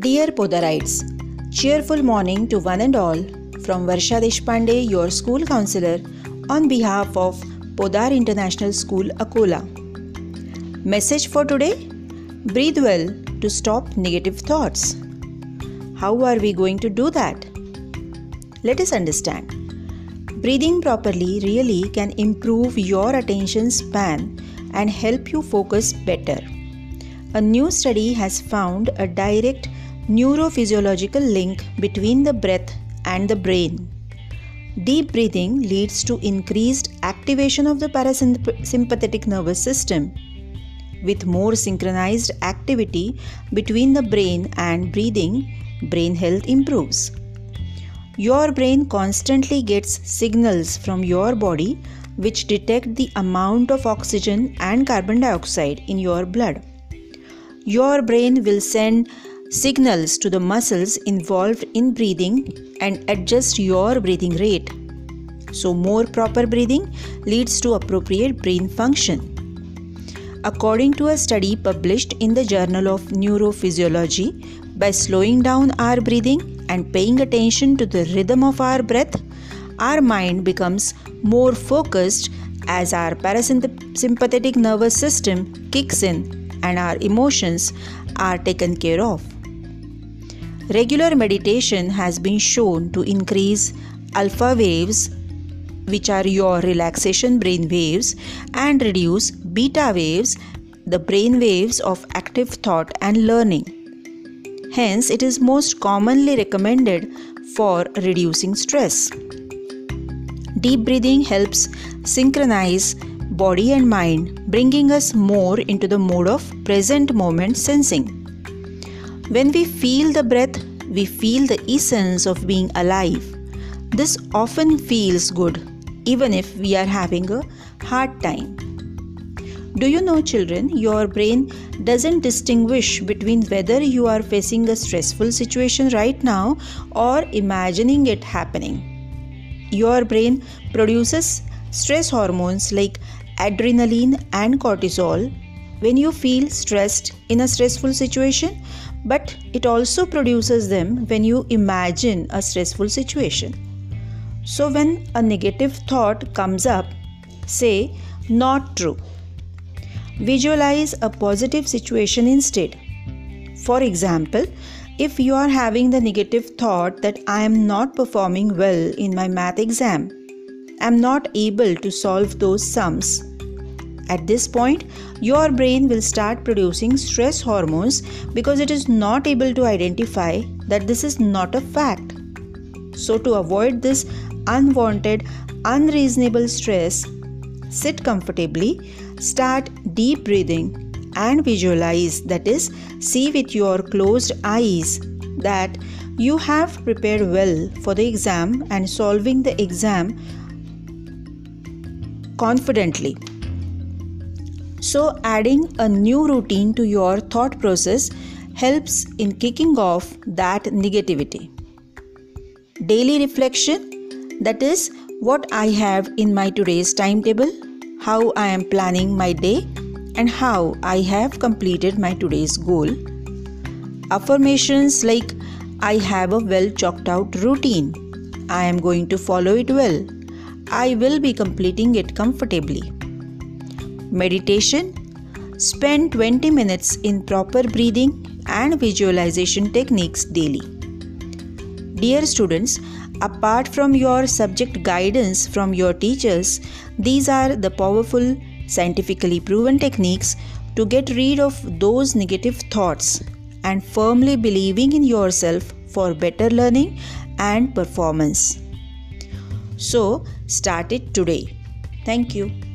Dear Podarites, cheerful morning to one and all from Varsha Deshpande, your school counselor, on behalf of Podar International School, Akola. Message for today Breathe well to stop negative thoughts. How are we going to do that? Let us understand. Breathing properly really can improve your attention span and help you focus better. A new study has found a direct neurophysiological link between the breath and the brain. Deep breathing leads to increased activation of the parasympathetic nervous system. With more synchronized activity between the brain and breathing, brain health improves. Your brain constantly gets signals from your body which detect the amount of oxygen and carbon dioxide in your blood. Your brain will send signals to the muscles involved in breathing and adjust your breathing rate. So, more proper breathing leads to appropriate brain function. According to a study published in the Journal of Neurophysiology, by slowing down our breathing and paying attention to the rhythm of our breath, our mind becomes more focused as our parasympathetic nervous system kicks in and our emotions are taken care of. Regular meditation has been shown to increase alpha waves, which are your relaxation brain waves, and reduce beta waves, the brain waves of active thought and learning. Hence, it is most commonly recommended for reducing stress. Deep breathing helps synchronize body and mind, bringing us more into the mode of present moment sensing. When we feel the breath, we feel the essence of being alive. This often feels good, even if we are having a hard time. Do you know, children, your brain doesn't distinguish between whether you are facing a stressful situation right now or imagining it happening. Your brain produces stress hormones like adrenaline and cortisol when you feel stressed in a stressful situation, but it also produces them when you imagine a stressful situation. So, when a negative thought comes up, say, not true. Visualize a positive situation instead. For example, if you are having the negative thought that I am not performing well in my math exam, I am not able to solve those sums. At this point, your brain will start producing stress hormones because it is not able to identify that this is not a fact. So, to avoid this unwanted, unreasonable stress, sit comfortably, start deep breathing, and visualize that is, see with your closed eyes that you have prepared well for the exam and solving the exam confidently. So, adding a new routine to your thought process helps in kicking off that negativity. Daily reflection that is what I have in my today's timetable, how I am planning my day, and how I have completed my today's goal. Affirmations like I have a well chalked out routine. I am going to follow it well. I will be completing it comfortably. Meditation Spend 20 minutes in proper breathing and visualization techniques daily. Dear students, apart from your subject guidance from your teachers, these are the powerful, scientifically proven techniques to get rid of those negative thoughts and firmly believing in yourself for better learning and performance. So, start it today. Thank you.